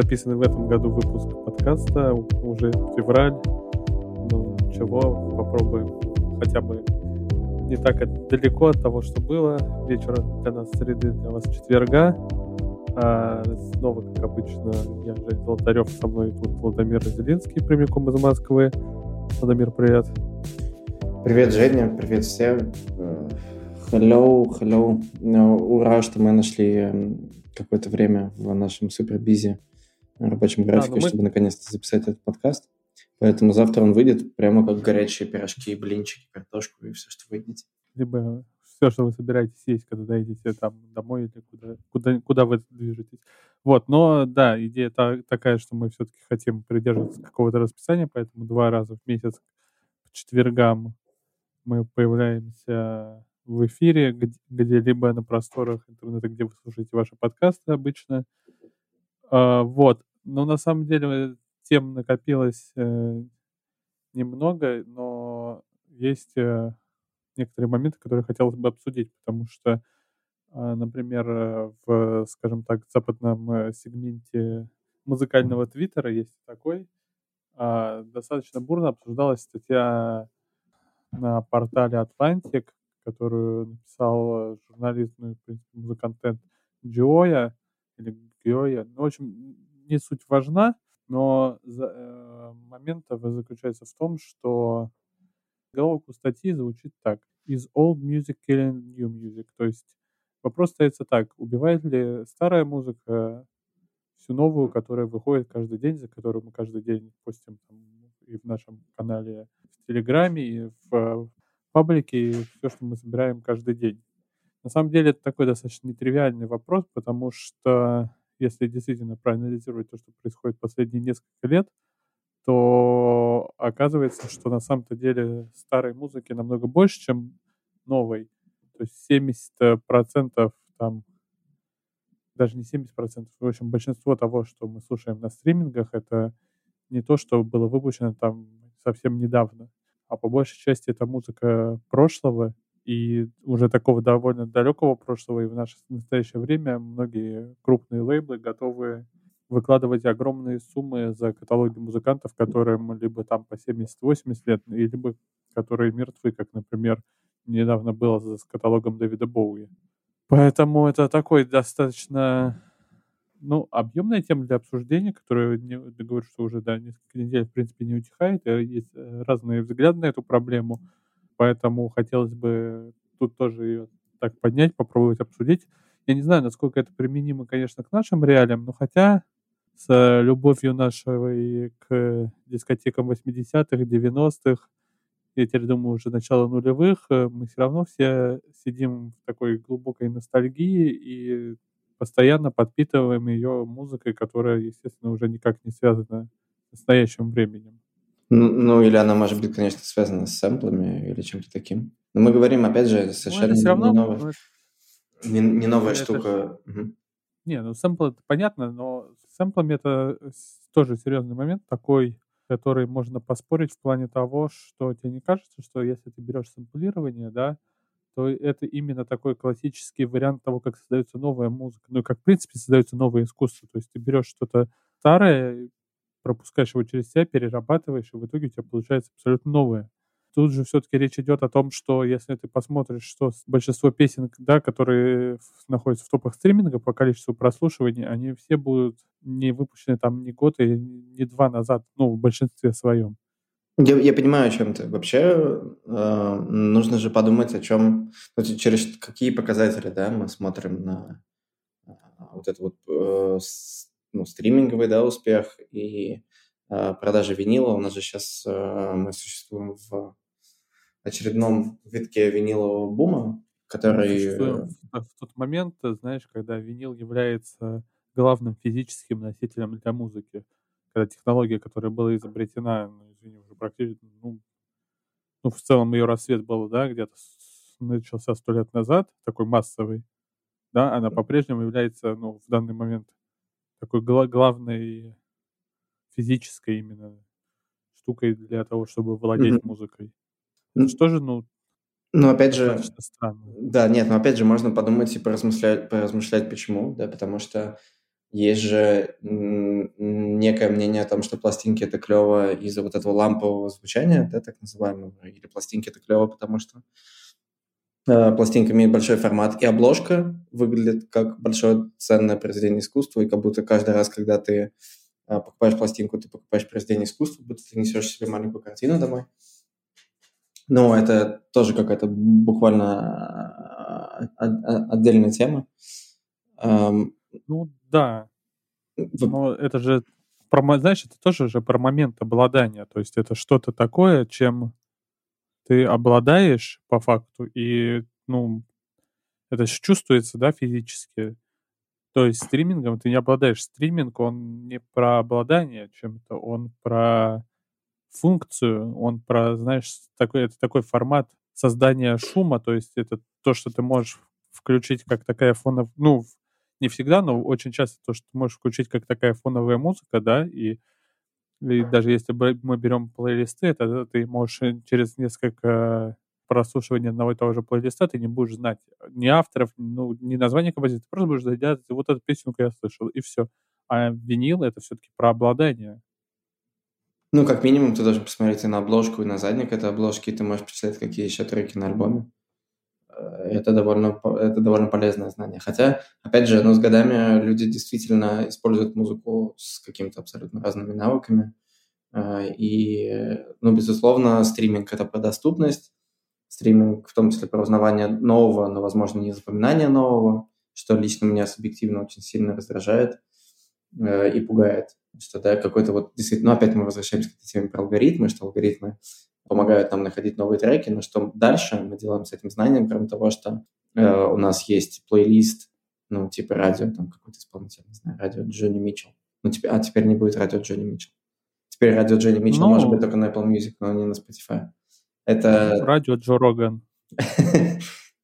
записанный в этом году выпуск подкаста, уже февраль. Ну, чего, попробуем хотя бы не так далеко от того, что было. Вечер для нас среды, для вас четверга. А снова, как обычно, я Жень Золотарев, со мной тут Владимир Зеленский, прямиком из Москвы. Владимир, привет. Привет, Женя, привет всем. Hello, hello. Ну, ура, что мы нашли эм, какое-то время в нашем супер бизи рабочем графике, да, мы... чтобы наконец-то записать этот подкаст. Поэтому завтра он выйдет прямо как горячие пирожки, блинчики, картошку и все, что вы едите. Либо все, что вы собираетесь есть, когда доедете там домой или куда, куда, куда вы движетесь. Вот, но да, идея та, такая, что мы все-таки хотим придерживаться какого-то расписания, поэтому два раза в месяц по четвергам мы появляемся в эфире, где-либо на просторах интернета, где вы слушаете ваши подкасты обычно. А, вот. Но на самом деле тем накопилось э, немного, но есть э, некоторые моменты, которые хотелось бы обсудить, потому что, э, например, в, скажем так, западном э, сегменте музыкального твиттера есть такой, э, достаточно бурно обсуждалась статья на портале Atlantic которую написал э, журналист, ну, в принципе, музыконтент Джоя или Геоя. Ну, в общем, не суть важна, но э, момент заключается в том, что головку статьи звучит так. Is old music killing new music? То есть вопрос ставится так. Убивает ли старая музыка всю новую, которая выходит каждый день, за которую мы каждый день постим там, и в нашем канале в Телеграме, и в паблики и все, что мы собираем каждый день. На самом деле это такой достаточно нетривиальный вопрос, потому что если действительно проанализировать то, что происходит последние несколько лет, то оказывается, что на самом-то деле старой музыки намного больше, чем новой. То есть 70% там, даже не 70%, в общем, большинство того, что мы слушаем на стримингах, это не то, что было выпущено там совсем недавно а по большей части это музыка прошлого, и уже такого довольно далекого прошлого, и в наше настоящее время многие крупные лейблы готовы выкладывать огромные суммы за каталоги музыкантов, которым либо там по 70-80 лет, либо которые мертвы, как, например, недавно было с каталогом Дэвида Боуи. Поэтому это такой достаточно ну, объемная тема для обсуждения, которая, не, говорю, что уже да, несколько недель, в принципе, не утихает. Есть э, разные взгляды на эту проблему, поэтому хотелось бы тут тоже ее так поднять, попробовать обсудить. Я не знаю, насколько это применимо, конечно, к нашим реалиям, но хотя с любовью нашей к дискотекам 80-х, 90-х, я теперь думаю, уже начало нулевых, э, мы все равно все сидим в такой глубокой ностальгии и постоянно подпитываем ее музыкой, которая, естественно, уже никак не связана с настоящим временем. Ну, ну, или она может быть, конечно, связана с сэмплами или чем-то таким. Но мы говорим, опять же, ну, совершенно ну, равно, не, новая, не, не новая это штука. Угу. Не, ну сэмпл это понятно, но с сэмплами это тоже серьезный момент такой, который можно поспорить в плане того, что тебе не кажется, что если ты берешь сэмплирование, да, то это именно такой классический вариант того, как создается новая музыка. Ну, как, в принципе, создается новое искусство. То есть ты берешь что-то старое, пропускаешь его через себя, перерабатываешь, и в итоге у тебя получается абсолютно новое. Тут же все-таки речь идет о том, что если ты посмотришь, что большинство песен, да, которые находятся в топах стриминга по количеству прослушиваний, они все будут не выпущены там ни год и ни два назад, ну, в большинстве своем. Я, я понимаю, о чем ты. Вообще э, нужно же подумать, о чем, ну, через какие показатели, да, мы смотрим на э, вот этот вот э, ну, стриминговый, да, успех и э, продажи винила. У нас же сейчас э, мы существуем в очередном витке винилового бума, который... В, в тот момент, знаешь, когда винил является главным физическим носителем для музыки когда технология, которая была изобретена, ну, извини, уже практически, ну, ну, в целом ее рассвет был, да, где-то начался сто лет назад, такой массовый, да, она по-прежнему является, ну, в данный момент такой гла- главной физической именно штукой для того, чтобы владеть mm-hmm. музыкой. Это что же, ну, Ну, опять же, странно. да, нет, но опять же можно подумать и поразмышлять, поразмышлять почему, да, потому что есть же некое мнение о том, что пластинки это клево из-за вот этого лампового звучания, да, так называемого, или пластинки это клево, потому что э, пластинка имеет большой формат, и обложка выглядит как большое ценное произведение искусства, и как будто каждый раз, когда ты э, покупаешь пластинку, ты покупаешь произведение искусства, будто ты несешь себе маленькую картину домой. Но это тоже какая-то буквально э, отдельная тема. Ну да. Но это же про, знаешь, это тоже же про момент обладания. То есть это что-то такое, чем ты обладаешь по факту, и, ну, это же чувствуется, да, физически. То есть стримингом ты не обладаешь. Стриминг, он не про обладание чем-то, он про функцию, он про, знаешь, такой, это такой формат создания шума, то есть это то, что ты можешь включить как такая фонов, ну, не всегда, но очень часто то, что ты можешь включить как такая фоновая музыка, да, и, и даже если мы берем плейлисты, то ты можешь э, через несколько прослушивания одного и того же плейлиста ты не будешь знать ни авторов, ну, ни названия композиции, ты просто будешь да, вот эту песенку я слышал, и все. А винил — это все-таки про обладание. Ну, как минимум, ты должен посмотреть и на обложку, и на задник этой обложки, и ты можешь почитать, какие еще треки на альбоме. Э, это довольно, это довольно полезное знание. Хотя, опять же, ну, с годами люди действительно используют музыку с какими-то абсолютно разными навыками. Э, и, ну, безусловно, стриминг – это про доступность, стриминг в том числе про узнавание нового, но, возможно, не запоминание нового, что лично меня субъективно очень сильно раздражает э, и пугает. Что, да, какой-то вот действительно, ну, опять мы возвращаемся к этой теме про алгоритмы, что алгоритмы помогают нам находить новые треки, но что дальше мы делаем с этим знанием, кроме того, что э, у нас есть плейлист, ну, типа радио, там какой-то исполнитель, не знаю, радио Джонни Митчелл. Ну, теперь, а теперь не будет радио Джонни Митчелл. Теперь радио Джонни Митчелл ну, может быть только на Apple Music, но не на Spotify. Это... Радио Джо Роган.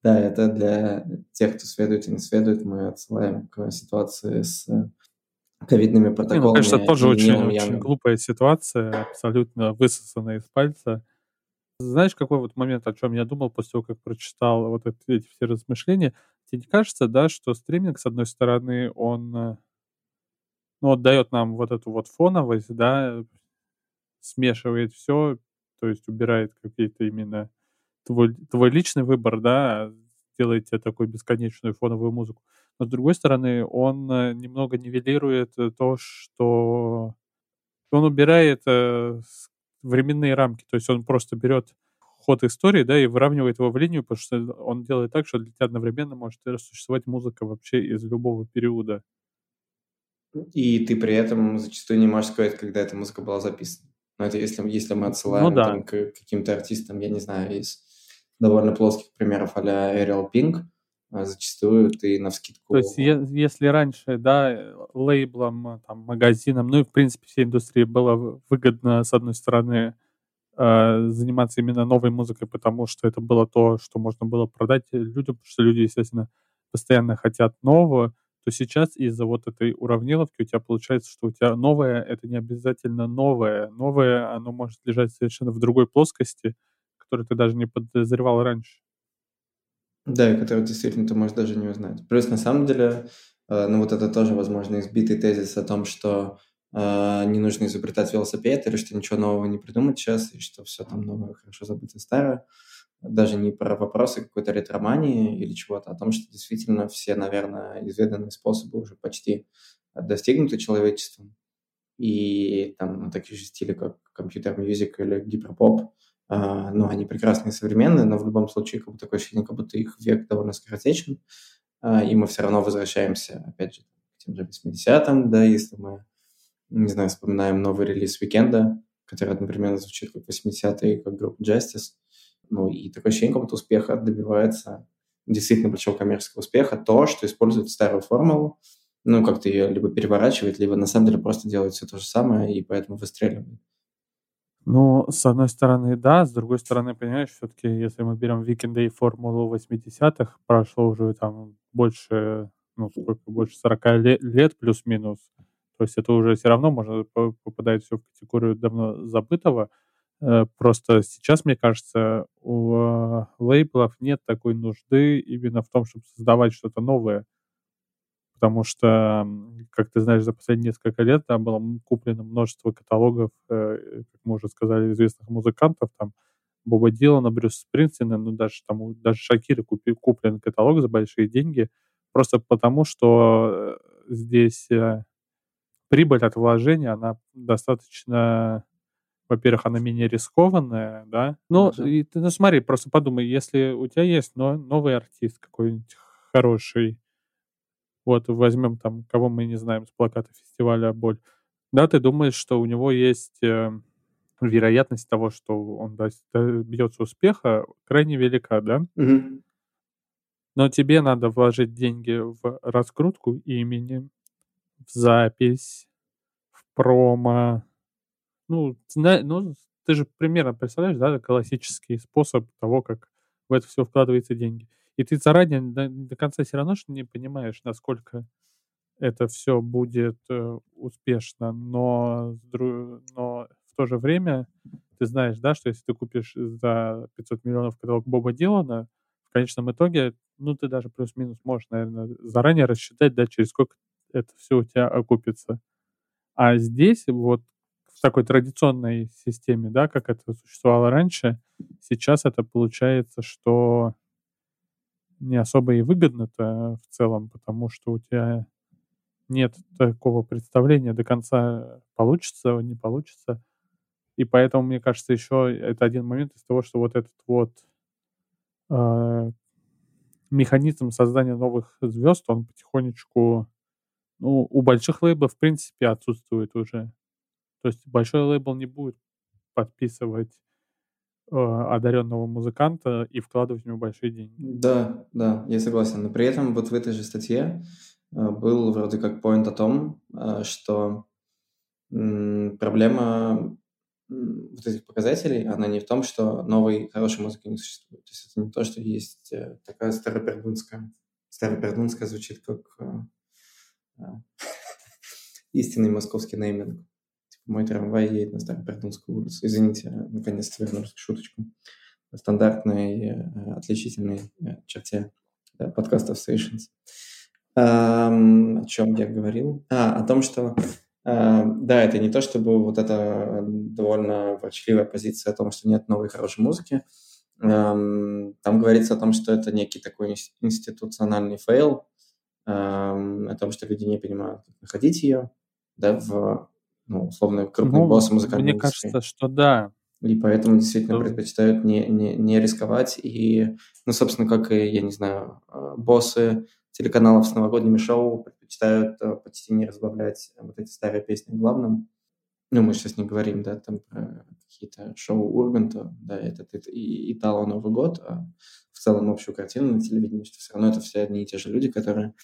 Да, это для тех, кто следует и не следует. Мы отсылаем к ситуации с ковидными протоколами. Ну, конечно, тоже очень, очень глупая ситуация, абсолютно высосанная из пальца. Знаешь, какой вот момент, о чем я думал после того, как прочитал вот эти, все размышления? Тебе не кажется, да, что стриминг, с одной стороны, он э, ну, вот дает нам вот эту вот фоновость, да, смешивает все, то есть убирает какие-то именно твой, твой личный выбор, да, делает тебе такую бесконечную фоновую музыку. Но с другой стороны, он э, немного нивелирует э, то, что он убирает временные рамки. То есть он просто берет ход истории, да, и выравнивает его в линию, потому что он делает так, что для тебя одновременно может существовать музыка вообще из любого периода. И ты при этом зачастую не можешь сказать, когда эта музыка была записана. Но это если, если мы отсылаем ну, да. там, к каким-то артистам, я не знаю, из довольно плоских примеров а-ля Ariel Pink, зачастую ты на вскидку... То есть если раньше, да, лейблом, там, магазинам, ну и, в принципе, всей индустрии было выгодно, с одной стороны, э, заниматься именно новой музыкой, потому что это было то, что можно было продать людям, потому что люди, естественно, постоянно хотят нового, то сейчас из-за вот этой уравниловки у тебя получается, что у тебя новое — это не обязательно новое. Новое, оно может лежать совершенно в другой плоскости, которую ты даже не подозревал раньше. Да, и которую действительно ты можешь даже не узнать. Плюс на самом деле, э, ну вот это тоже, возможно, избитый тезис о том, что э, не нужно изобретать велосипед, или что ничего нового не придумать сейчас, и что все там новое, хорошо забыто старое. Даже не про вопросы какой-то ретромании или чего-то, а о том, что действительно все, наверное, изведанные способы уже почти достигнуты человечеством. И там ну, такие же стили, как компьютер-мьюзик или гиперпоп, ну, они прекрасные и современные, но в любом случае как бы такое ощущение, как будто их век довольно скоротечен, а, и мы все равно возвращаемся, опять же, к тем же 80-м, да, если мы, не знаю, вспоминаем новый релиз Уикенда, который одновременно звучит как 80-е, как группа Justice, ну, и такое ощущение, как будто успеха добивается действительно большого коммерческого успеха то, что использует старую формулу, ну, как-то ее либо переворачивает, либо на самом деле просто делает все то же самое, и поэтому выстреливает. Ну, с одной стороны, да, с другой стороны, понимаешь, все-таки, если мы берем Викенда и формулу 80-х, прошло уже там больше, ну, сколько, больше 40 лет, лет плюс-минус. То есть это уже все равно можно попадать все в категорию давно забытого. Э, просто сейчас, мне кажется, у э, лейблов нет такой нужды именно в том, чтобы создавать что-то новое. Потому что, как ты знаешь, за последние несколько лет там было куплено множество каталогов, э, как мы уже сказали, известных музыкантов, там, Боба Дилана, Брюса Спрингстина, ну, даже там, даже Шакиры купи, куплен каталог за большие деньги, просто потому, что здесь прибыль от вложения, она достаточно во-первых, она менее рискованная, да. Ну, и ты, ну, смотри, просто подумай, если у тебя есть но, новый артист какой-нибудь хороший, вот возьмем там, кого мы не знаем с плаката фестиваля «Боль», да, ты думаешь, что у него есть э, вероятность того, что он добьется успеха, крайне велика, да? Угу. Но тебе надо вложить деньги в раскрутку имени, в запись, в промо, ну, ну, ты же примерно представляешь, да, классический способ того, как в это все вкладываются деньги. И ты заранее до до конца все равно не понимаешь, насколько это все будет, э, успешно. Но но в то же время ты знаешь, да, что если ты купишь за 500 миллионов каталог Боба Дилана, в конечном итоге, ну, ты даже плюс-минус можешь, наверное, заранее рассчитать, да, через сколько это все у тебя окупится. А здесь вот в такой традиционной системе, да, как это существовало раньше, сейчас это получается, что не особо и выгодно-то в целом, потому что у тебя нет такого представления до конца, получится, не получится. И поэтому, мне кажется, еще это один момент из того, что вот этот вот э, механизм создания новых звезд, он потихонечку, ну, у больших лейблов, в принципе, отсутствует уже. То есть большой лейбл не будет подписывать одаренного музыканта и вкладывать в него большие деньги. Да, да, я согласен. Но при этом вот в этой же статье э, был вроде как поинт о том, э, что проблема вот этих показателей, она не в том, что новой хорошей музыки не существует. То есть это не то, что есть э, такая старопердунская. Старопердунская звучит как э, э, истинный московский нейминг. Мой трамвай едет на Старопердунскую улицу. Извините, наконец-то вернулся к шуточкам. Стандартной, э, отличительной э, черте да, подкастов Stations. Эм, о чем я говорил? А, о том, что э, да, это не то, чтобы вот эта довольно ворчливая позиция о том, что нет новой хорошей музыки. Эм, там говорится о том, что это некий такой институциональный фейл, um, о том, что люди не понимают, как находить ее да, в ну, условно, крупные ну, боссы музыкальной Мне индустрии. кажется, что да. И поэтому действительно что... предпочитают не, не, не рисковать. И, ну, собственно, как и, я не знаю, а, боссы телеканалов с новогодними шоу предпочитают а, почти не разбавлять вот эти старые песни главным. Ну, мы сейчас не говорим, да, там про какие-то шоу Урганта, да, этот и Итало Новый год, а в целом общую картину на телевидении, что все равно это все одни и те же люди, которые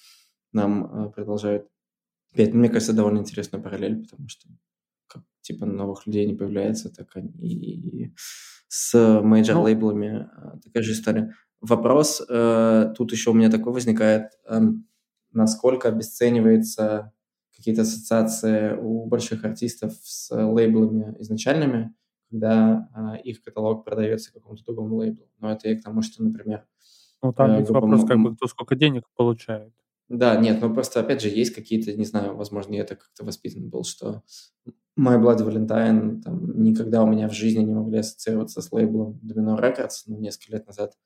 нам а, продолжают Опять, мне кажется, довольно интересная параллель, потому что как, типа новых людей не появляется, так они и с major лейблами ну, такая же история. Вопрос э, тут еще у меня такой возникает, э, насколько обесценивается какие-то ассоциации у больших артистов с лейблами изначальными, когда э, их каталог продается какому-то другому лейблу. Но это и к тому, что, например... Ну, там э, вопрос, как бы, кто сколько денег получает. Да, нет, ну просто, опять же, есть какие-то, не знаю, возможно, я так как-то воспитан был, что My Blood Valentine там, никогда у меня в жизни не могли ассоциироваться с лейблом Domino Records, ну, несколько лет назад,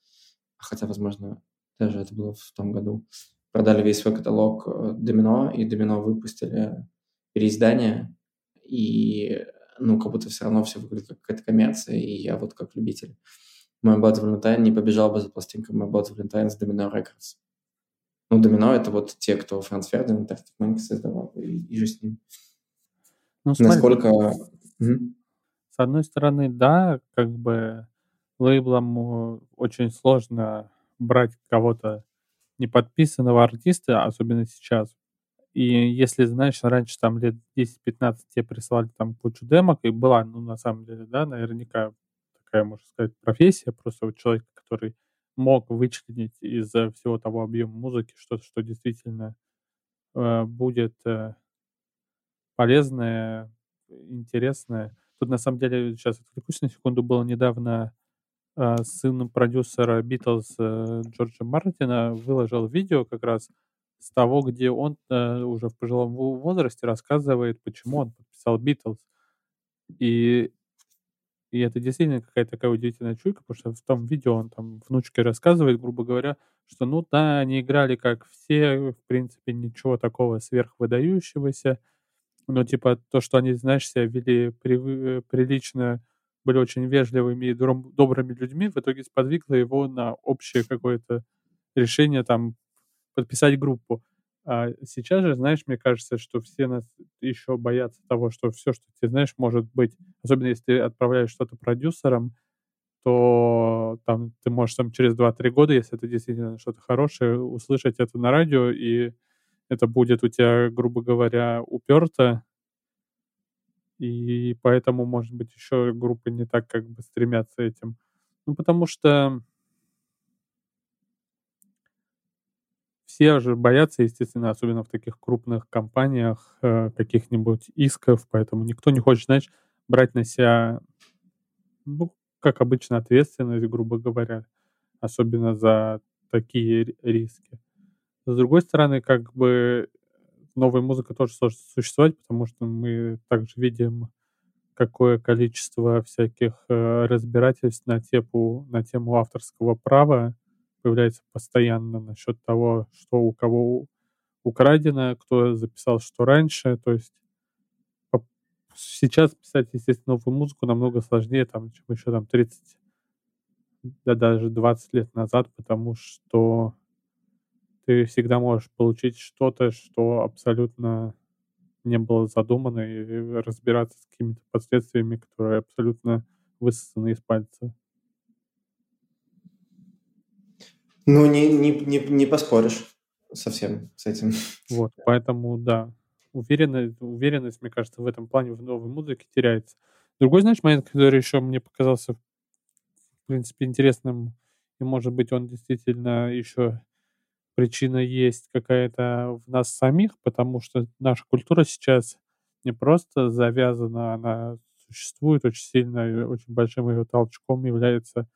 хотя, возможно, даже это было в том году, продали весь свой каталог э, Domino, и Domino выпустили переиздание, и, ну, как будто все равно все выглядит как какая-то коммерция, и я вот как любитель. My Blood Valentine не побежал бы за пластинкой My Blood Valentine с Domino Records. Ну, домино — это вот те, кто Франц Фердинанд, Артик Мэнк создавал, и, и же с ним. Ну, смотри, Насколько... С одной стороны, да, как бы лейблам очень сложно брать кого-то неподписанного артиста, особенно сейчас. И если, знаешь, раньше там лет 10-15 тебе присылали там кучу демок, и была, ну, на самом деле, да, наверняка такая, можно сказать, профессия, просто вот человек, который мог вычленить из всего того объема музыки что-то, что действительно э, будет э, полезное, интересное, Вот на самом деле, сейчас отвлекусь на секунду, было недавно э, сын продюсера Битлз э, Джорджа Мартина выложил видео как раз с того, где он э, уже в пожилом возрасте рассказывает, почему он подписал Битлз. И, и это действительно какая-то такая удивительная чуйка, потому что в том видео он там внучке рассказывает, грубо говоря, что ну да, они играли как все, в принципе, ничего такого сверхвыдающегося, но типа то, что они, знаешь, себя вели при, прилично, были очень вежливыми и добрыми людьми, в итоге сподвигло его на общее какое-то решение там подписать группу. А сейчас же, знаешь, мне кажется, что все нас еще боятся того, что все, что ты знаешь, может быть, особенно если ты отправляешь что-то продюсерам, то там ты можешь там через 2-3 года, если это действительно что-то хорошее, услышать это на радио, и это будет у тебя, грубо говоря, уперто, и поэтому, может быть, еще группы не так как бы стремятся этим. Ну, потому что все же боятся, естественно, особенно в таких крупных компаниях, э, каких-нибудь исков, поэтому никто не хочет, знаешь, брать на себя, ну, как обычно, ответственность, грубо говоря, особенно за такие риски. С другой стороны, как бы новая музыка тоже сложно существовать, потому что мы также видим, какое количество всяких э, разбирательств на тему, на тему авторского права появляется постоянно насчет того, что у кого украдено, кто записал что раньше. То есть сейчас писать, естественно, новую музыку намного сложнее, там, чем еще там 30, да даже 20 лет назад, потому что ты всегда можешь получить что-то, что абсолютно не было задумано, и разбираться с какими-то последствиями, которые абсолютно высосаны из пальца. Ну, не, не, не, не поспоришь совсем с этим. Вот, поэтому, да, уверенность, уверенность, мне кажется, в этом плане в новой музыке теряется. Другой, знаешь, момент, который еще мне показался, в принципе, интересным, и, может быть, он действительно еще причина есть какая-то в нас самих, потому что наша культура сейчас не просто завязана, она существует очень сильно, и очень большим ее толчком является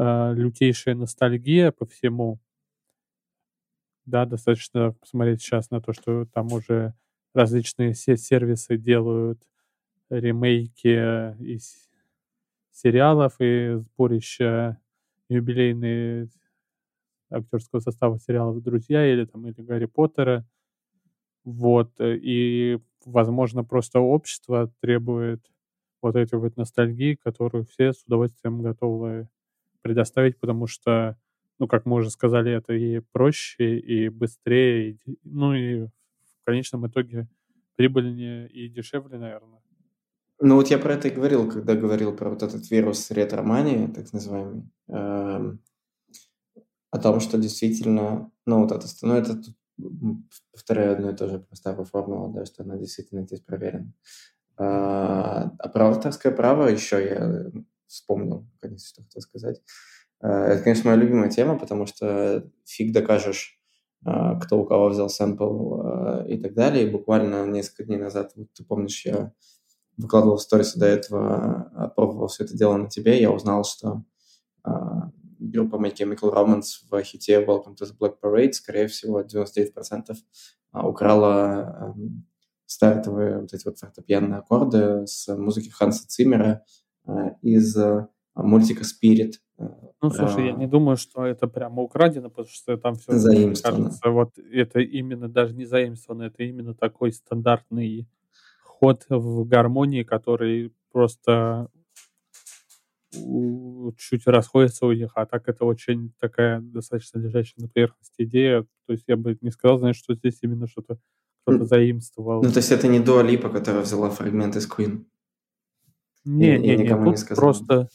э, лютейшая ностальгия по всему. Да, достаточно посмотреть сейчас на то, что там уже различные все сервисы делают ремейки из сериалов и сборища юбилейные актерского состава сериалов «Друзья» или там или «Гарри Поттера». Вот. Э, и, возможно, просто общество требует вот этой вот ностальгии, которую все с удовольствием готовы предоставить, потому что, ну, как мы уже сказали, это и проще, и быстрее, и, ну, и в конечном итоге прибыльнее и дешевле, наверное. Ну, вот я про это и говорил, когда говорил про вот этот вирус ретромании, так называемый. Эм, о том, что действительно, ну, вот это, ну, это повторяю одно и то же, старую формулу, да, что она действительно здесь проверена. А, а про авторское право еще я вспомнил, конечно, что хотел сказать. А, это, конечно, моя любимая тема, потому что фиг докажешь, а, кто у кого взял сэмпл а, и так далее. И буквально несколько дней назад, вот ты помнишь, я выкладывал в сторис до этого, пробовал все это дело на тебе, я узнал, что группа My Chemical Romance в хите Welcome to the Black Parade, скорее всего, 99% а, украла эм, стартовые вот эти вот фортепианные аккорды с музыки Ханса Циммера э, из э, мультика Spirit. Э, ну, слушай, я не думаю, что это прямо украдено, потому что там все, заимствовано. кажется, вот это именно даже не заимствовано, это именно такой стандартный ход в гармонии, который просто чуть расходятся у них, а так это очень такая достаточно лежащая на поверхности идея. То есть я бы не сказал, знаешь, что здесь именно что-то кто-то заимствовал. Ну, то есть это не Дуа Липа, которая взяла фрагмент из Queen? Не, не, не, тут не просто,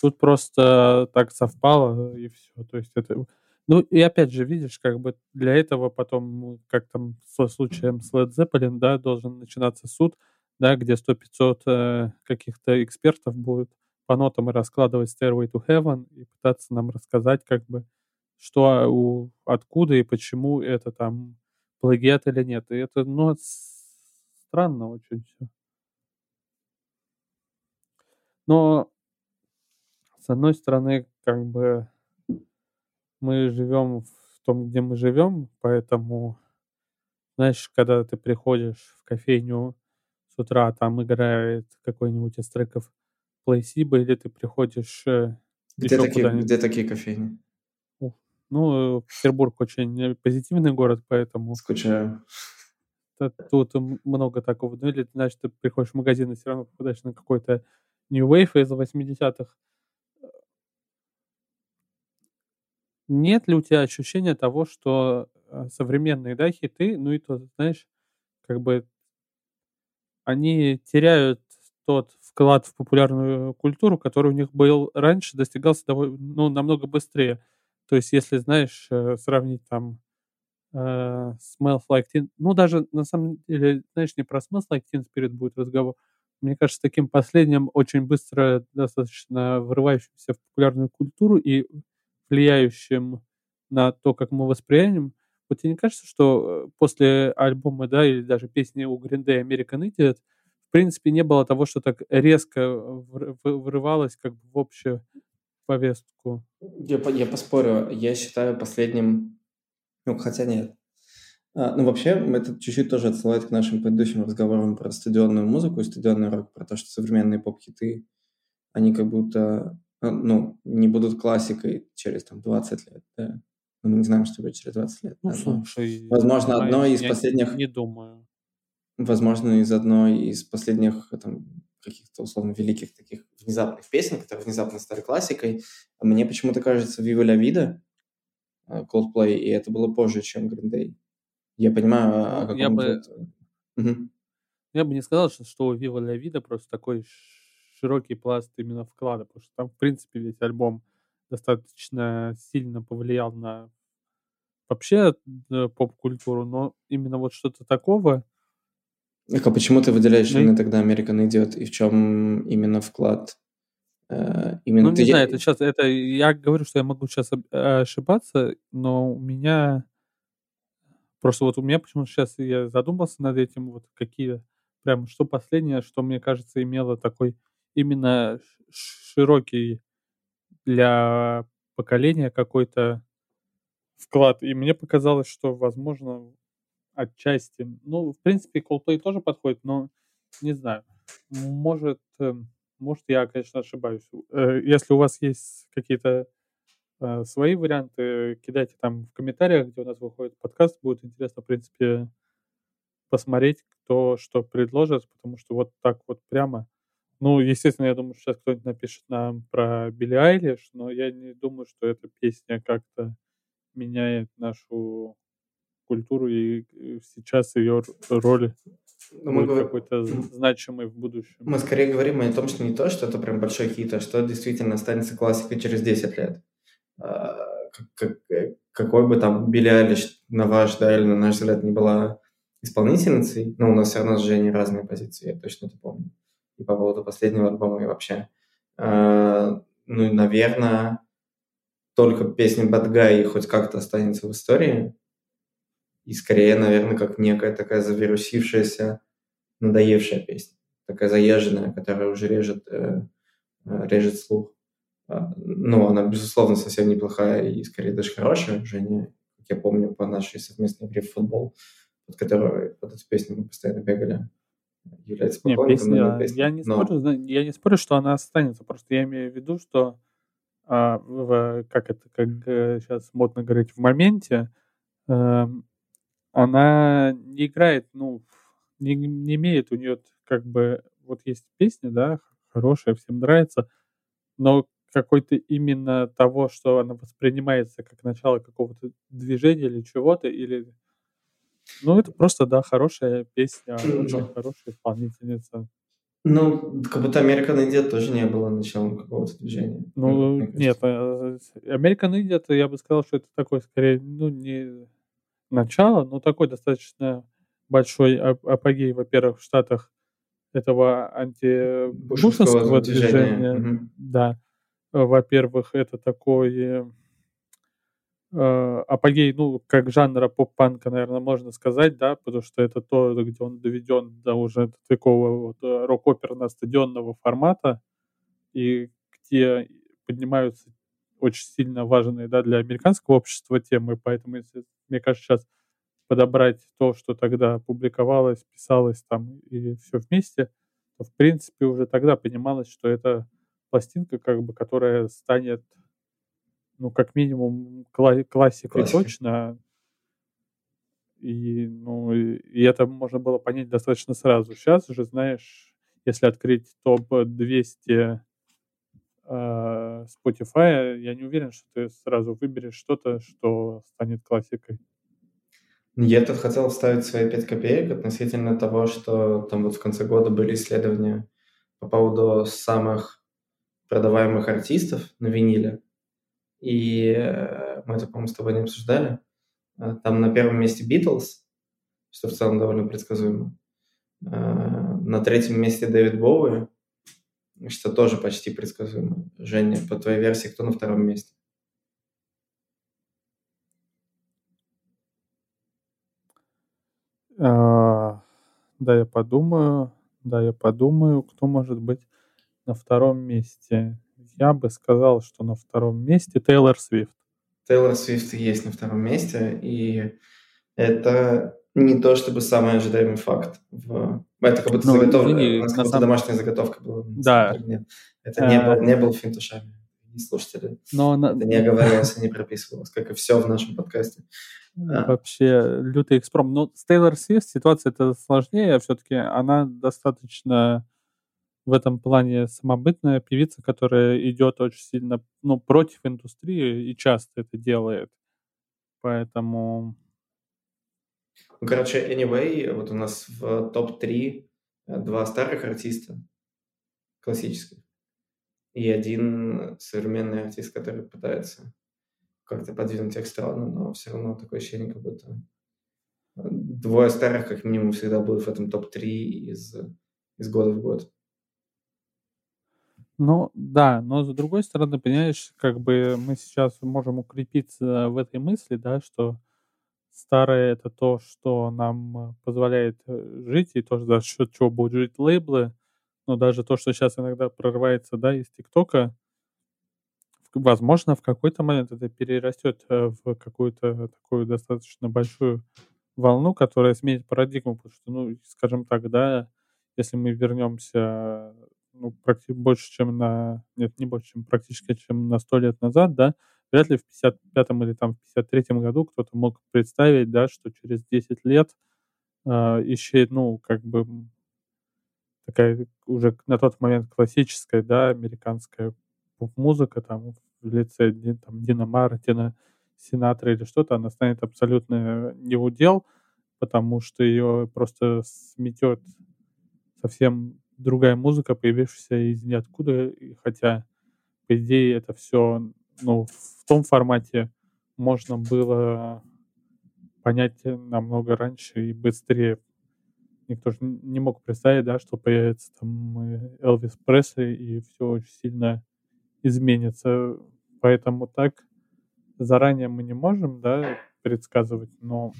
тут просто так совпало, и все. То есть это... Ну, и опять же, видишь, как бы для этого потом, как там со случаем с Led Zeppelin, да, должен начинаться суд, да, где 100-500 э, каких-то экспертов будет по нотам и раскладывать Stairway to Heaven и пытаться нам рассказать, как бы, что, у, откуда и почему это там плагиат или нет. И это, ну, странно очень все. Но, с одной стороны, как бы мы живем в том, где мы живем, поэтому, знаешь, когда ты приходишь в кофейню с утра, там играет какой-нибудь из треков Плейсиба, или ты приходишь э, Где такие, где такие кофейни? Ну, Петербург очень позитивный город, поэтому Скучаю. тут много такого. Ну, или, знаешь, ты приходишь в магазин и все равно попадаешь на какой-то New Wave из 80-х. Нет ли у тебя ощущения того, что э, современные, да, хиты, ну и то, знаешь, как бы они теряют тот вклад в популярную культуру, который у них был раньше, достигался довольно, ну, намного быстрее. То есть, если, знаешь, э, сравнить там э, Smells Like Teen, ну, даже на самом деле, знаешь, не про Smells Like Teen Spirit будет разговор. Мне кажется, таким последним очень быстро достаточно врывающимся в популярную культуру и влияющим на то, как мы воспринимаем. Вот тебе не кажется, что э, после альбома, да, или даже песни у Green Day American Idiot, в принципе, не было того, что так резко вр- в- врывалось как бы в общую повестку? Я, я поспорю, я считаю последним, ну, хотя нет. А, ну, вообще, это чуть-чуть тоже отсылает к нашим предыдущим разговорам про стадионную музыку и стадионный рок, про то, что современные поп-хиты, они как будто, а, ну, не будут классикой через, там, 20 лет, да. Ну, мы не знаем, что будет через 20 лет. Ну, да, слушай, возможно, одно знаешь, из я последних, не думаю. возможно, из одной из последних, там, каких-то, условно, великих таких внезапных песен, которые внезапно стали классикой. А Мне почему-то кажется Viva la Vida, э, Coldplay, и это было позже, чем Green Day. Я понимаю, о Ну, я каком бы, идет... Мгм. я бы не сказал, что, что у Viva la Vida просто такой широкий пласт именно вклада, потому что там, в принципе, весь альбом достаточно сильно повлиял на вообще э, поп-культуру, но именно вот что-то такого, Так, а почему ты выделяешь ну, именно тогда American Idiot, и в чем именно вклад? Э, ну, Именно ты... не знаю, я- это сейчас, это я говорю, что я могу сейчас ошибаться, но у меня Просто вот у меня почему-то сейчас я задумался над этим, вот какие прям, что последнее, что мне кажется имело такой именно широкий для поколения какой-то вклад. И мне показалось, что, возможно, отчасти, ну, в принципе, Coldplay тоже подходит, но не знаю. Может, эм, может, я, конечно, ошибаюсь. Э, Если у вас есть какие-то свои варианты, кидайте там в комментариях, где у нас выходит подкаст. Будет интересно, в принципе, посмотреть, кто что предложит, потому что вот так вот прямо. Ну, естественно, я думаю, что сейчас кто-нибудь напишет нам про Билли Айлиш, но я не думаю, что эта песня как-то меняет нашу культуру и э, сейчас ее роль мы, будет говор- какой-то значимой в будущем. мы скорее говорим о том, что не то, что это прям большой хит, а что действительно останется классикой через 10 лет. А, э, какой бы там Билли на ваш, да, или на наш взгляд, не была исполнительницей, но у нас все равно с Женей разные позиции, я точно это помню. И по поводу последнего альбома, и вообще. А, ну, наверное, только песня Bad Guy хоть как-то останется в истории. И скорее, наверное, как некая такая завирусившаяся, надоевшая песня. Такая заезженная, которая уже режет, э, э, режет слух. А, Ну, она, безусловно, совсем неплохая и скорее даже хорошая. Женя, как я помню, по нашей совместной игре в футбол, под которой под эту песню мы постоянно бегали, является Не, поклонником данной песня, песни. я не Но- спорю, зна- я не спорю, что она останется, просто я имею в виду, что а, в, как это, как сейчас модно говорить, в моменте эм, она не играет, ну, не, не имеет у нее как бы, вот есть песня, да, хорошая, всем нравится, но какой-то именно того, что она воспринимается как начало какого-то движения или чего-то, или... Ну, это просто, да, хорошая песня, очень хорошая исполнительница. Ну, как будто American Idiot тоже не было началом какого-то движения. Ну, нет, э, American Idiot, я бы сказал, что это такой, скорее, ну, не начало, но такой достаточно большой ап- апогей, во-первых, в Штатах этого антибушевского Бушевского движения. Мгм. Да. Э, Во-первых, это такой э, апогей, ну, как жанра поп-панка, наверное, можно сказать, да, потому что это то, где он доведен до уже такого вот э, рок-оперно-стадионного формата, и где поднимаются очень сильно важные да, для американского общества темы, поэтому, если, мне кажется, сейчас подобрать то, что тогда публиковалось, писалось там и все вместе, то, в принципе, уже тогда понималось, что это пластинка, как бы, которая станет, ну, как минимум, кла- классикой Классика. точно. И, ну, и, и это можно было понять достаточно сразу. Сейчас же, знаешь, если открыть топ-200 э, Spotify, я не уверен, что ты сразу выберешь что-то, что станет классикой. Я тут хотел вставить свои 5 копеек относительно того, что там вот в конце года были исследования по поводу самых продаваемых артистов на виниле. И э, мы это, по-моему, с тобой не обсуждали. Э, там на первом месте Битлз, что в целом довольно предсказуемо. Э, на третьем месте Дэвид Боуи, что тоже почти предсказуемо. Женя, по твоей версии, кто на втором месте? А, да, я подумаю. Да, я подумаю, кто может быть на втором месте. Я бы сказал, что на втором месте Тейлор Свифт. Тейлор Свифт есть на втором месте, и это не то чтобы самый ожидаемый факт. В... Это как будто, ну, заготов... извини, как будто самом... домашняя заготовка была. Да. Нет. Это не, был, не был финт ушами. слушатели. Но, это не оговаривалось и не прописывалось, как и все в нашем подкасте. А. Вообще лютый экспром. Но с Тейлор Свифт ситуация это сложнее. Все-таки она достаточно в этом плане самобытная певица, которая идет очень сильно ну, против индустрии и часто это делает. Поэтому... Ну, короче, anyway, вот у нас в топ-3 э, два старых артиста классических и один современный артист, который пытается как-то подвинуть их сторону, но все равно такое ощущение, как будто э, двое старых как минимум всегда будут в этом топ-3 из, из года в год. Ну да, но с другой стороны, понимаешь, как бы мы сейчас можем укрепиться в этой мысли, да, что старое это то, что нам позволяет э, жить, и тоже за счет чего будут жить лейблы, но даже то, что сейчас иногда прорывается, да, из ТикТока, возможно, в какой-то момент это перерастет э, в какую-то такую достаточно большую волну, которая сменит парадигму, потому что, ну, скажем так, да, если мы вернемся ну, практи- больше, чем на... Нет, не больше, чем практически, чем на сто лет назад, да, вряд ли в 55-м или там в 53-м году кто-то мог представить, да, что через 10 лет э, еще, ну, как бы такая уже на тот момент классическая, да, американская поп-музыка, там, в лице там, Дина Мартина, Синатра или что-то, она станет абсолютно неудел, потому что ее просто сметет совсем другая музыка, появившаяся из ниоткуда, хотя, по идее, это все ну, в том формате можно было понять намного раньше и быстрее. Никто же не мог представить, да, что появится там э, Элвис Пресли, и все очень сильно изменится. Поэтому так заранее мы не можем, да, предсказывать, но,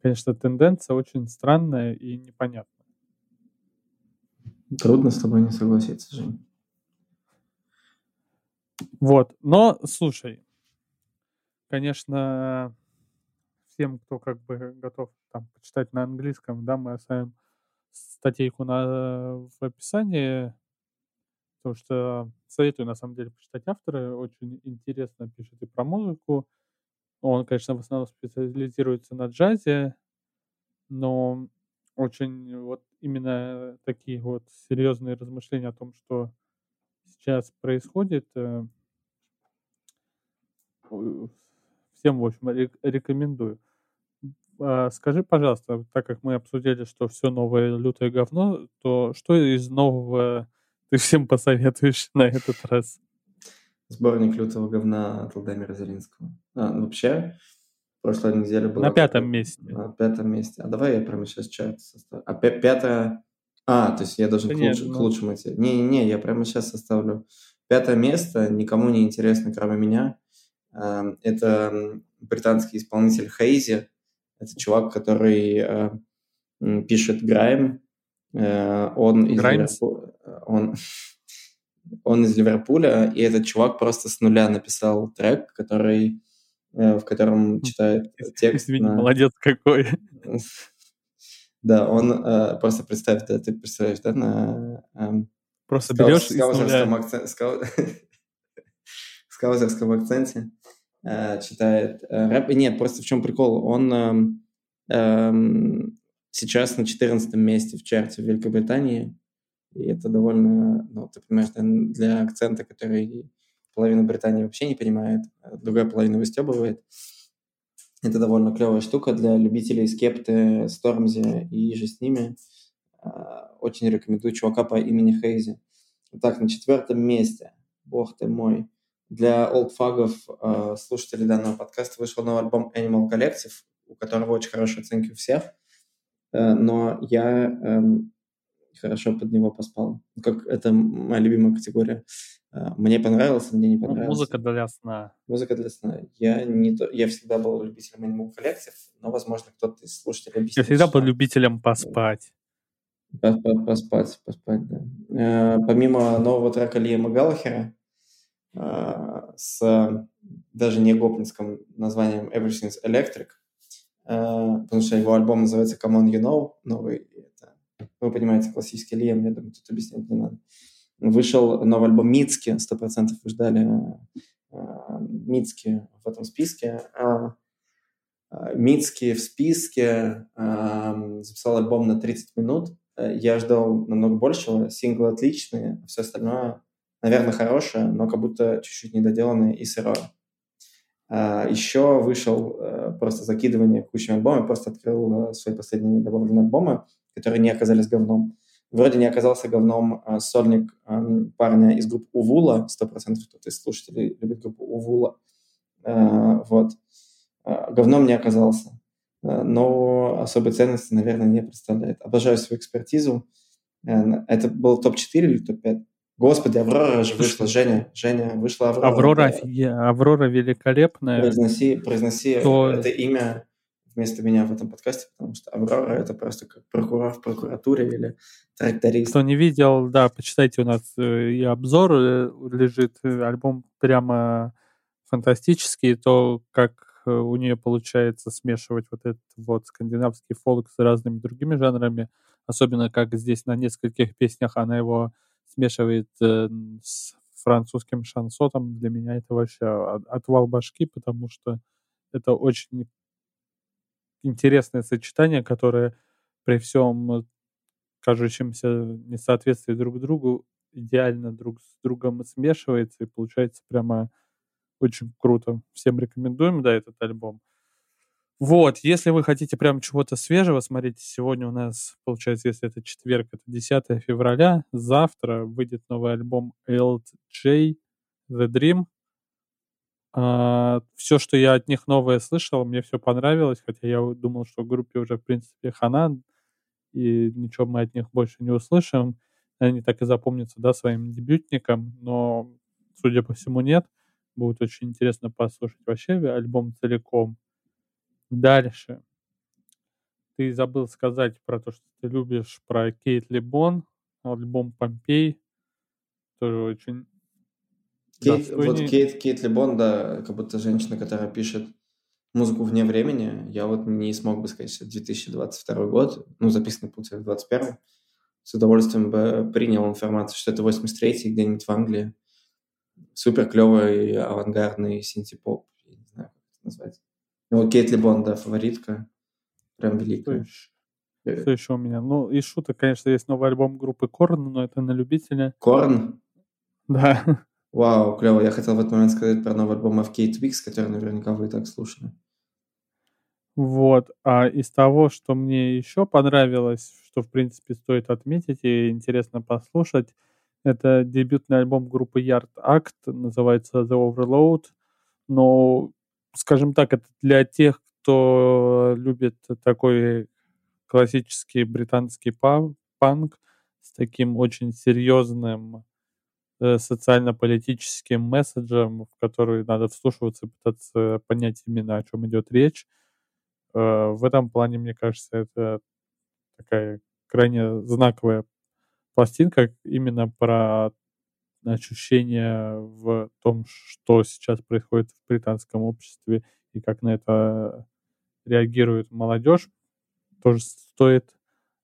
конечно, тенденция очень странная и непонятная. Трудно с тобой не согласиться, Жень. Вот, но, слушай, конечно, всем, кто как бы готов там почитать на английском, да, мы оставим статейку на, в описании, потому что советую, на самом деле, почитать автора, очень интересно пишет и про музыку. Он, конечно, в основном специализируется на джазе, но очень вот именно такие вот серьезные размышления о том, что сейчас происходит, э, всем, в общем, рекомендую. А, скажи, пожалуйста, так как мы обсудили, что все новое лютое говно, то что из нового ты всем посоветуешь на этот раз? Сборник лютого говна от Владимира Зеленского. А, ну, вообще, прошлой неделе было... На пятом месте. На пятом месте. А давай я прямо сейчас чат составлю. А пятое... А, то есть я должен да к, луч... ну... к лучшему идти. Не-не-не, я прямо сейчас составлю. Пятое место, никому не интересно, кроме меня. Эм, это британский исполнитель Хейзи. Это чувак, который э, пишет Грайм. Э, он из Ливерпуля. Он... Он из Ливерпуля, и этот чувак просто с нуля написал трек, который, э, в котором читает текст. Извини, на... молодец какой. Да, он э, просто представь, да, ты представляешь, да, на... Э, просто берешь и акцент, скау... скаузерском акценте э, читает э, рэп. Нет, просто в чем прикол? Он э, э, сейчас на 14 месте в чарте в Великобритании, и это довольно, ну, ты понимаешь, для акцента, который половина Британии вообще не понимает, а другая половина выстебывает. Это довольно клевая штука для любителей скепты, Стормзи и же с ними. А, очень рекомендую чувака по имени Хейзи. Так, на четвертом месте, бог ты мой, для олдфагов, а, слушателей данного подкаста, вышел новый альбом Animal Collective, у которого очень хорошие оценки у всех. Э, но я эм, хорошо под него поспал. Как это моя любимая категория. А, мне понравилось, мне не ну, понравилось. Музыка для сна. Музыка для сна. Я, не то, я всегда был любителем Animal Collective, но, возможно, кто-то из слушателей объяснит. Я всегда был любителем поспать. Поспать, поспать, да. А, помимо нового трека Лиама Галлахера а, с даже не гопницким названием Everything's Electric, потому что его альбом называется Come On You Know, новый. Это, вы понимаете, классический Лиам, я думаю, тут объяснять не надо. Вышел новый альбом Мицки, сто процентов вы ждали э, Мицки в этом списке. А, а, Мицки в списке записал альбом на 30 минут. Э, я ждал намного большего. Синглы отличные, все остальное, наверное, хорошее, но как будто чуть-чуть недоделанное и сырое. А, Еще вышел э, просто закидывание кучи альбомов, просто открыл свои последние добавленные альбомы, которые не оказались говном. Вроде не оказался говном а, сольник парня из группы Увула, 100% кто-то из слушателей любит группу Увула. А, вот. Говном не оказался, но особой ценности, наверное, не представляет. Обожаю свою экспертизу. А, это был топ-4 или топ-5? Господи, Аврора же вышла, Женя, Женя, вышла Аврора. Аврора, да. Аврора великолепная. Произноси, произноси то... это имя вместо меня в этом подкасте, потому что Аврора — это просто как прокурор в прокуратуре или тракторист. Кто не видел, да, почитайте, у нас э, и обзор э, лежит, э, альбом прямо фантастический, то, как у нее получается смешивать вот этот вот скандинавский фолк с разными другими жанрами, особенно как здесь на нескольких песнях она его смешивает с французским шансотом, для меня это вообще отвал башки, потому что это очень интересное сочетание, которое при всем кажущемся несоответствии друг другу идеально друг с другом смешивается, и получается прямо очень круто. Всем рекомендуем, да, этот альбом. Вот, если вы хотите прям чего-то свежего, смотрите, сегодня у нас, получается, если это четверг, это 10 февраля, завтра выйдет новый альбом LJ The Dream, а, все, что я от них новое слышал, мне все понравилось, хотя я думал, что группе уже, в принципе, хана, и ничего мы от них больше не услышим. Они так и запомнятся, да, своим дебютником, но, судя по всему, нет. Будет очень интересно послушать вообще альбом целиком. Дальше. Ты забыл сказать про то, что ты любишь про Кейт Лебон, альбом «Помпей». Тоже очень Кейт, вот Кейт, Кейт Лебон, да, как будто женщина, которая пишет музыку вне времени. Я вот не смог бы сказать, что 2022 год, ну, записанный, получается, в 2021. С удовольствием бы принял информацию, что это 83-й где-нибудь в Англии. Супер клевый авангардный синтепоп, я не знаю, как это назвать. Ну, вот Кейт Лебон, да, фаворитка. Прям великая. Что, что еще у меня? Ну, из шуток, конечно, есть новый альбом группы Корн, но это на любителя. Корн? Да. Вау, клево. Я хотел в этот момент сказать про новый альбом FK Twix, который наверняка вы и так слушали. Вот. А из того, что мне еще понравилось, что, в принципе, стоит отметить и интересно послушать, это дебютный альбом группы Yard Act, называется The Overload. Но, скажем так, это для тех, кто любит такой классический британский панк с таким очень серьезным Э, социально-политическим месседжем, в который надо вслушиваться и пытаться понять именно, о чем идет речь. Э, в этом плане, мне кажется, это такая крайне знаковая пластинка именно про ощущение в том, что сейчас происходит в британском обществе и как на это реагирует молодежь, тоже стоит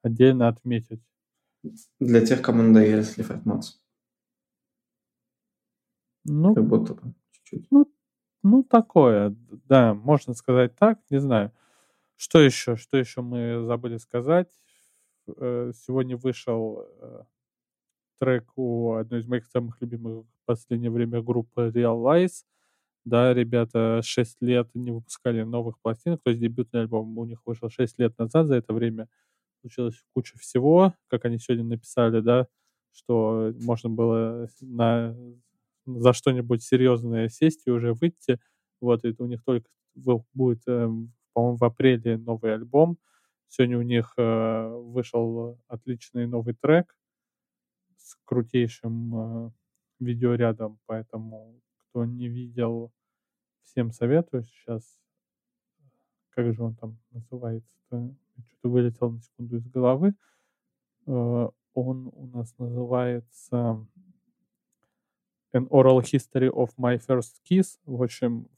отдельно отметить. Для тех, кому надоели Слифорд Модс. Ну, как будто бы чуть-чуть. Ну, ну, такое, да, можно сказать так, не знаю. Что еще? Что еще мы забыли сказать? Э, сегодня вышел э, трек у одной из моих самых любимых в последнее время группы Real Lies. Да, ребята 6 лет не выпускали новых пластинок, то есть дебютный альбом у них вышел 6 лет назад, за это время случилось куча всего, как они сегодня написали, да, что можно было на, за что-нибудь серьезное сесть и уже выйти. Вот, это у них только будет, э, по-моему, в апреле новый альбом. Сегодня у них э, вышел отличный новый трек с крутейшим э, видеорядом, поэтому кто не видел, всем советую сейчас. Как же он там называется-то? Что-то вылетел на секунду из головы. Э, он у нас называется An Oral History of My First Kiss. В общем,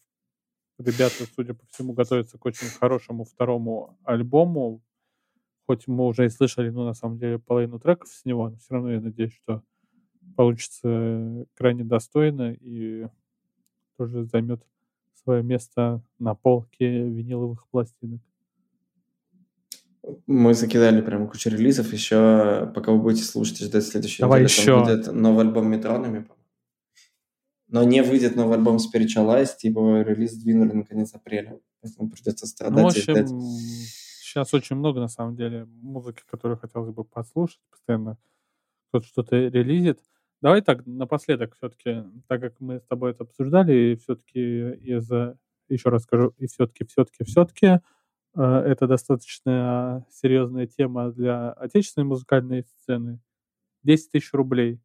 ребята, судя по всему, готовятся к очень хорошему второму альбому. Хоть мы уже и слышали, ну, на самом деле, половину треков с него, но все равно я надеюсь, что получится крайне достойно и тоже займет свое место на полке виниловых пластинок. Мы закидали прям кучу релизов. Еще, пока вы будете слушать и ждать следующей Давай недели, еще. там будет новый альбом Метронами, но не выйдет новый альбом Spiritualized, его релиз сдвинули на конец апреля, поэтому придется страдать. Ну, в общем, ждать. Сейчас очень много, на самом деле, музыки, которую хотелось бы послушать, постоянно кто-то что-то релизит. Давай так, напоследок все-таки, так как мы с тобой это обсуждали, и все-таки из еще раз скажу, и все-таки, все-таки, все-таки э, это достаточно серьезная тема для отечественной музыкальной сцены. 10 тысяч рублей.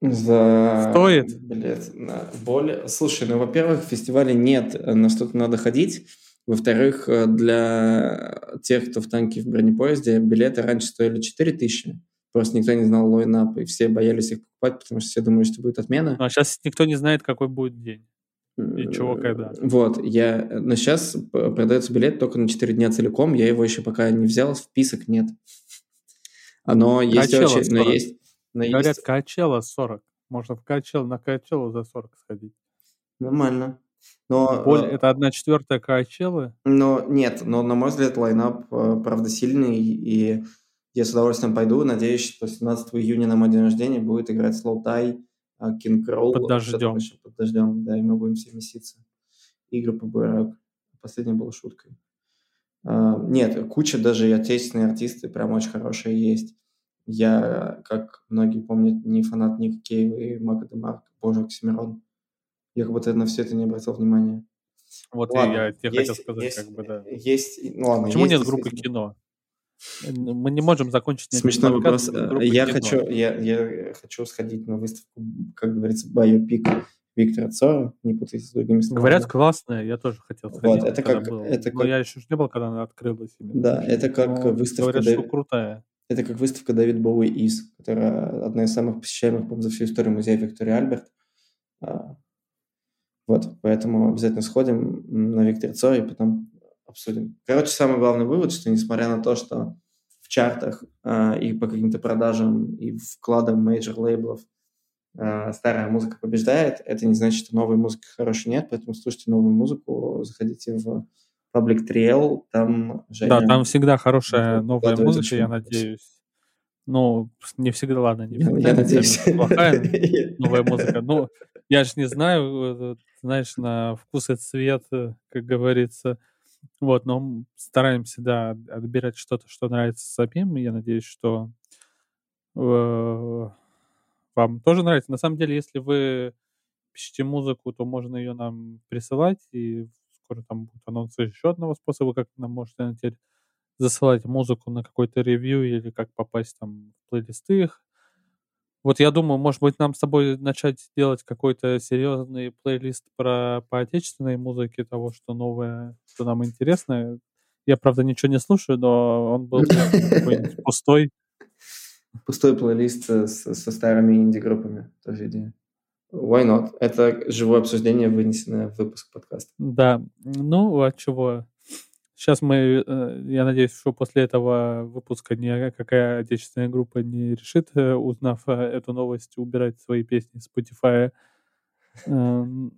За Стоит? на более... Слушай, ну, во-первых, в фестивале нет, на что-то надо ходить. Во-вторых, э, для тех, кто в танке в бронепоезде, билеты раньше стоили 4 тысячи. Просто никто не знал лайнап, и все боялись их покупать, потому что все думали, что будет отмена. Ну, а сейчас никто не знает, какой будет день. И чего, когда. Вот, я... Но сейчас продается билет только на 4 дня целиком, я его еще пока не взял, список нет. Оно есть Качела очень... Но есть... Но Говорят, есть... Качела 40. Можно в Качел, на Качелу за 40 сходить. Нормально. Но, Боль, э, это одна четвертая Качелы? Но нет, но на мой взгляд лайнап э, правда сильный, и я с удовольствием пойду. Надеюсь, что 17 июня на мой день рождения будет играть Slow Tie, King Roll. Под дождем. Под дождем, да, и мы будем все меситься. Игры по Буэрак. Последняя была шуткой. А, нет, куча даже и отечественные артисты прям очень хорошие есть. Я, как многие помнят, не фанат Ника Кейва и Мака Демарк, боже, Оксимирон. Я как будто на все это не обратил внимания. Вот ладно, я тебе есть, хотел сказать, есть, как бы, да. Есть, ну ладно, Почему есть, нет группы кино? Мы не можем закончить... Смешной вопрос. Я хочу, я, я хочу сходить на выставку, как говорится, Биопик Виктора Цора, не путайте с другими словами. Говорят, классная, я тоже хотел сходить. Вот, это как... Был. Это Но я еще не был, когда она открылась. Именно. Да, это как Но выставка... Говорят, Дэв... что крутая. Это как выставка David Bowie Is, которая одна из самых посещаемых, по за всю историю музея Виктория Альберт. Вот, поэтому обязательно сходим на Виктор Цой и потом обсудим. Короче, самый главный вывод, что несмотря на то, что в чартах э, и по каким-то продажам и вкладам major лейблов э, старая музыка побеждает, это не значит, что новой музыки хорошей нет, поэтому слушайте новую музыку, заходите в Public Trail, там Женя... Да, там всегда хорошая новая музыка, я надеюсь. Ну, не всегда, ладно, не всегда. Я надеюсь. Плохая новая музыка. Ну, я же не знаю, э, знаешь, на вкус и цвет, э, как говорится. Вот, но стараемся, да, отбирать что-то, что нравится самим. Я надеюсь, что э, вам тоже нравится. На самом деле, если вы пишете музыку, то можно ее нам присылать, и скоро там будет анонс еще одного способа, как нам можете теперь засылать музыку на какой-то ревью или как попасть там в плейлисты их. Вот я думаю, может быть, нам с тобой начать делать какой-то серьезный плейлист про по отечественной музыке, того, что новое, что нам интересно. Я, правда, ничего не слушаю, но он был пустой. Пустой плейлист со, со старыми инди-группами. Тоже идея. Why not? Это живое обсуждение, вынесенное в выпуск подкаста. Да, ну, а чего? Сейчас мы, э, я надеюсь, что после этого выпуска никакая отечественная группа не решит, э, узнав э, эту новость, убирать свои песни с Spotify. Эм.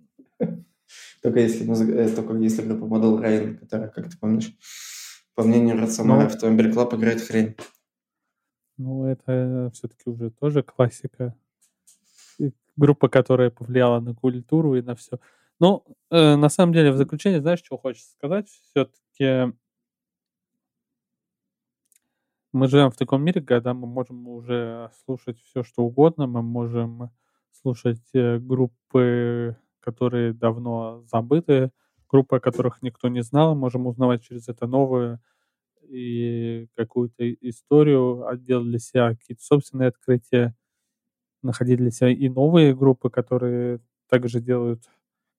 Только если, только если группа Model Rain, которая, как ты помнишь, по мнению Рацамара, ну, Club играет хрень. Ну, это все-таки уже тоже классика группа, которая повлияла на культуру и на все. Ну, э, на самом деле, в заключение, знаешь, что хочется сказать? Все-таки мы живем в таком мире, когда мы можем уже слушать все, что угодно, мы можем слушать э, группы, которые давно забыты, группы, о которых никто не знал, можем узнавать через это новую и какую-то историю, делать для себя какие-то собственные открытия находить для себя и новые группы, которые также делают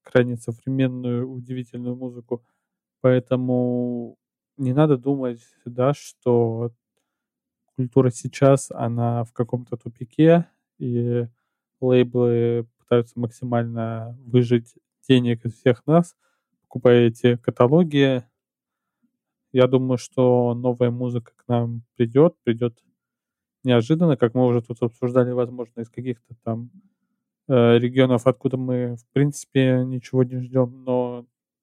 крайне современную, удивительную музыку. Поэтому не надо думать, да, что культура сейчас, она в каком-то тупике, и лейблы пытаются максимально выжить денег из всех нас, покупая эти каталоги. Я думаю, что новая музыка к нам придет, придет неожиданно, как мы уже тут обсуждали, возможно, из каких-то там э, регионов, откуда мы, в принципе, ничего не ждем, но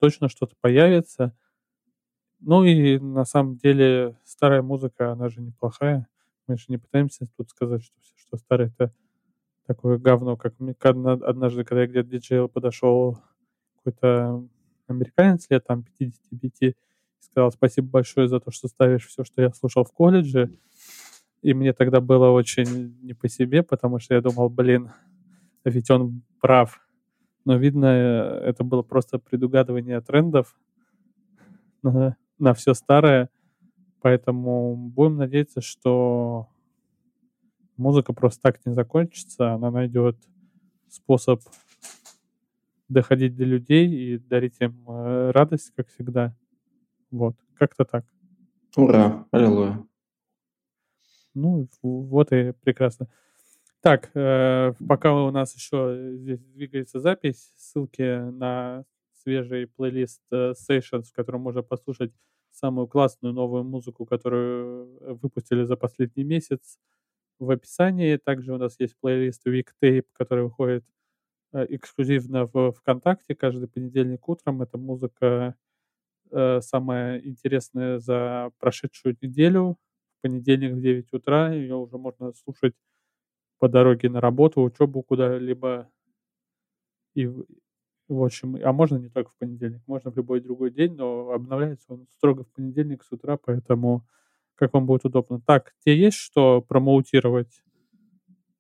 точно что-то появится. Ну и на самом деле старая музыка, она же неплохая. Мы же не пытаемся тут сказать, что все, что старое, это такое говно, как однажды, когда я где-то диджейл подошел какой-то американец лет там 55 и сказал спасибо большое за то, что ставишь все, что я слушал в колледже. И мне тогда было очень не по себе, потому что я думал, блин, ведь он прав. Но видно, это было просто предугадывание трендов на, на все старое. Поэтому будем надеяться, что музыка просто так не закончится. Она найдет способ доходить до людей и дарить им э, радость, как всегда. Вот, как-то так. Ура, аллилуйя. Ну, вот и прекрасно. Так, э, пока у нас еще здесь двигается запись, ссылки на свежий плейлист э, Sessions, в котором можно послушать самую классную новую музыку, которую выпустили за последний месяц, в описании. Также у нас есть плейлист Week Tape, который выходит э, эксклюзивно в ВКонтакте каждый понедельник утром. Это музыка э, самая интересная за прошедшую неделю понедельник в 9 утра, ее уже можно слушать по дороге на работу, учебу куда-либо. И, в общем, а можно не только в понедельник, можно в любой другой день, но обновляется он строго в понедельник с утра, поэтому как вам будет удобно. Так, тебе есть что промоутировать?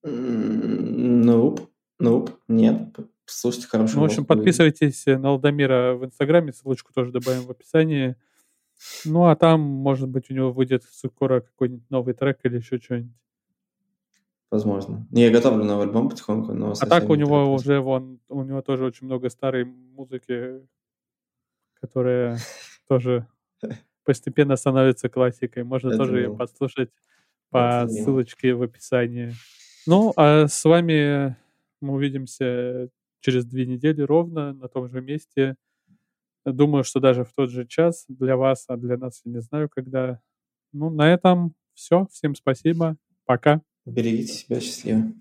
Nope, nope, нет. Слушайте хорошую Ну, в общем, подписывайтесь на Алдамира в Инстаграме, ссылочку тоже добавим в описании. Ну, а там, может быть, у него выйдет скоро какой-нибудь новый трек или еще что-нибудь. Возможно. Я готовлю новый альбом потихоньку, но... А так у него трек. уже, вон, у него тоже очень много старой музыки, которая тоже постепенно становится классикой. Можно тоже ее послушать по ссылочке в описании. Ну, а с вами мы увидимся через две недели ровно на том же месте. Думаю, что даже в тот же час для вас, а для нас я не знаю, когда. Ну, на этом все. Всем спасибо. Пока. Берегите себя. Счастливо.